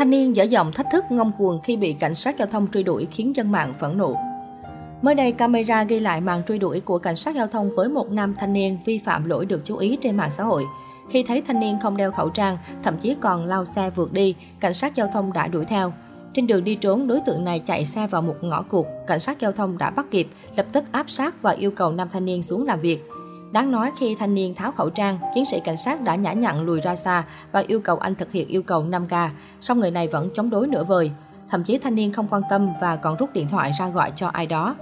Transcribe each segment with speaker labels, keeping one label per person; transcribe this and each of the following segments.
Speaker 1: Thanh niên dở giọng thách thức ngông cuồng khi bị cảnh sát giao thông truy đuổi khiến dân mạng phẫn nộ. Mới đây, camera ghi lại màn truy đuổi của cảnh sát giao thông với một nam thanh niên vi phạm lỗi được chú ý trên mạng xã hội. Khi thấy thanh niên không đeo khẩu trang, thậm chí còn lao xe vượt đi, cảnh sát giao thông đã đuổi theo. Trên đường đi trốn, đối tượng này chạy xe vào một ngõ cụt, cảnh sát giao thông đã bắt kịp, lập tức áp sát và yêu cầu nam thanh niên xuống làm việc. Đáng nói khi thanh niên tháo khẩu trang, chiến sĩ cảnh sát đã nhã nhặn lùi ra xa và yêu cầu anh thực hiện yêu cầu 5K, song người này vẫn chống đối nửa vời. Thậm chí thanh niên không quan tâm và còn rút điện thoại ra gọi cho ai đó.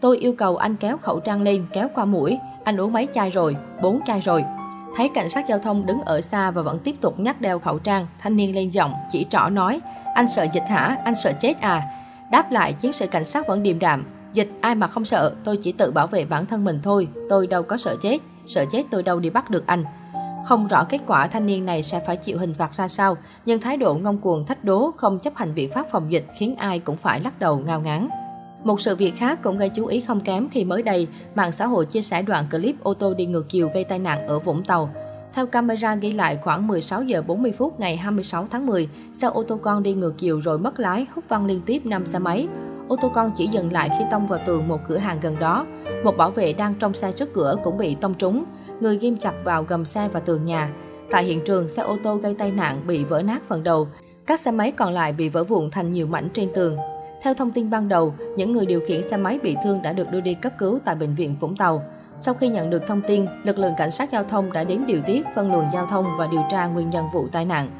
Speaker 1: Tôi yêu cầu anh kéo khẩu trang lên, kéo qua mũi. Anh uống mấy chai rồi? Bốn chai rồi. Thấy cảnh sát giao thông đứng ở xa và vẫn tiếp tục nhắc đeo khẩu trang, thanh niên lên giọng, chỉ trỏ nói, anh sợ dịch hả? Anh sợ chết à? Đáp lại, chiến sĩ cảnh sát vẫn điềm đạm, Dịch ai mà không sợ, tôi chỉ tự bảo vệ bản thân mình thôi, tôi đâu có sợ chết, sợ chết tôi đâu đi bắt được anh. Không rõ kết quả thanh niên này sẽ phải chịu hình phạt ra sao, nhưng thái độ ngông cuồng thách đố không chấp hành biện pháp phòng dịch khiến ai cũng phải lắc đầu ngao ngán. Một sự việc khác cũng gây chú ý không kém khi mới đây, mạng xã hội chia sẻ đoạn clip ô tô đi ngược chiều gây tai nạn ở Vũng Tàu. Theo camera ghi lại khoảng 16 giờ 40 phút ngày 26 tháng 10, xe ô tô con đi ngược chiều rồi mất lái hút văng liên tiếp 5 xe máy. Ô tô con chỉ dừng lại khi tông vào tường một cửa hàng gần đó. Một bảo vệ đang trong xe trước cửa cũng bị tông trúng. Người ghim chặt vào gầm xe và tường nhà. Tại hiện trường, xe ô tô gây tai nạn bị vỡ nát phần đầu. Các xe máy còn lại bị vỡ vụn thành nhiều mảnh trên tường. Theo thông tin ban đầu, những người điều khiển xe máy bị thương đã được đưa đi cấp cứu tại bệnh viện Vũng Tàu. Sau khi nhận được thông tin, lực lượng cảnh sát giao thông đã đến điều tiết, phân luồng giao thông và điều tra nguyên nhân vụ tai nạn.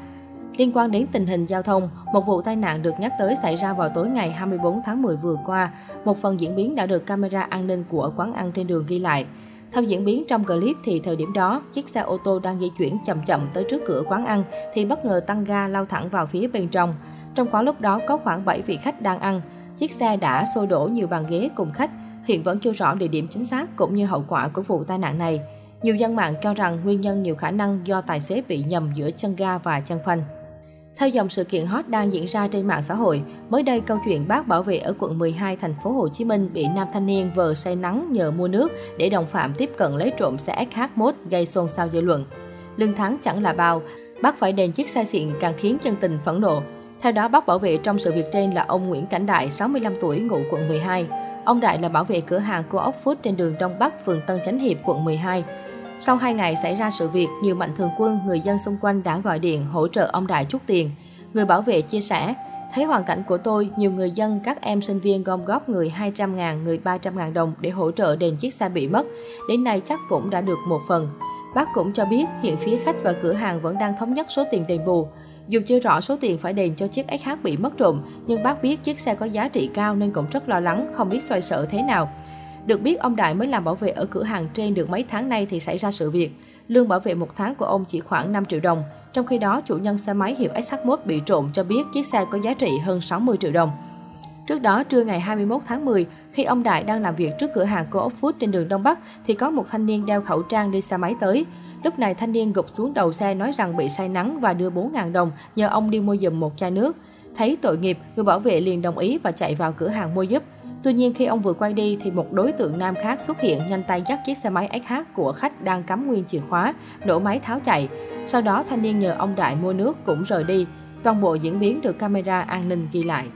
Speaker 1: Liên quan đến tình hình giao thông, một vụ tai nạn được nhắc tới xảy ra vào tối ngày 24 tháng 10 vừa qua. Một phần diễn biến đã được camera an ninh của quán ăn trên đường ghi lại. Theo diễn biến trong clip thì thời điểm đó, chiếc xe ô tô đang di chuyển chậm chậm tới trước cửa quán ăn thì bất ngờ tăng ga lao thẳng vào phía bên trong. Trong quán lúc đó có khoảng 7 vị khách đang ăn. Chiếc xe đã xô đổ nhiều bàn ghế cùng khách. Hiện vẫn chưa rõ địa điểm chính xác cũng như hậu quả của vụ tai nạn này. Nhiều dân mạng cho rằng nguyên nhân nhiều khả năng do tài xế bị nhầm giữa chân ga và chân phanh. Theo dòng sự kiện hot đang diễn ra trên mạng xã hội, mới đây câu chuyện bác bảo vệ ở quận 12 thành phố Hồ Chí Minh bị nam thanh niên vờ say nắng nhờ mua nước để đồng phạm tiếp cận lấy trộm xe SH1 gây xôn xao dư luận. Lương thắng chẳng là bao, bác phải đền chiếc xe xịn càng khiến chân tình phẫn nộ. Theo đó, bác bảo vệ trong sự việc trên là ông Nguyễn Cảnh Đại, 65 tuổi, ngụ quận 12. Ông Đại là bảo vệ cửa hàng Co-op Food trên đường Đông Bắc, phường Tân Chánh Hiệp, quận 12. Sau 2 ngày xảy ra sự việc, nhiều mạnh thường quân, người dân xung quanh đã gọi điện hỗ trợ ông Đại chút tiền. Người bảo vệ chia sẻ, thấy hoàn cảnh của tôi, nhiều người dân, các em sinh viên gom góp người 200 ngàn, người 300 ngàn đồng để hỗ trợ đền chiếc xe bị mất. Đến nay chắc cũng đã được một phần. Bác cũng cho biết hiện phía khách và cửa hàng vẫn đang thống nhất số tiền đền bù. Dù chưa rõ số tiền phải đền cho chiếc SH bị mất trộm, nhưng bác biết chiếc xe có giá trị cao nên cũng rất lo lắng, không biết xoay sở thế nào. Được biết, ông Đại mới làm bảo vệ ở cửa hàng trên được mấy tháng nay thì xảy ra sự việc. Lương bảo vệ một tháng của ông chỉ khoảng 5 triệu đồng. Trong khi đó, chủ nhân xe máy hiệu SH1 bị trộm cho biết chiếc xe có giá trị hơn 60 triệu đồng. Trước đó, trưa ngày 21 tháng 10, khi ông Đại đang làm việc trước cửa hàng Co-op Food trên đường Đông Bắc, thì có một thanh niên đeo khẩu trang đi xe máy tới. Lúc này, thanh niên gục xuống đầu xe nói rằng bị say nắng và đưa 4.000 đồng nhờ ông đi mua giùm một chai nước. Thấy tội nghiệp, người bảo vệ liền đồng ý và chạy vào cửa hàng mua giúp. Tuy nhiên khi ông vừa quay đi thì một đối tượng nam khác xuất hiện nhanh tay dắt chiếc xe máy SH của khách đang cắm nguyên chìa khóa, nổ máy tháo chạy. Sau đó thanh niên nhờ ông Đại mua nước cũng rời đi. Toàn bộ diễn biến được camera an ninh ghi lại.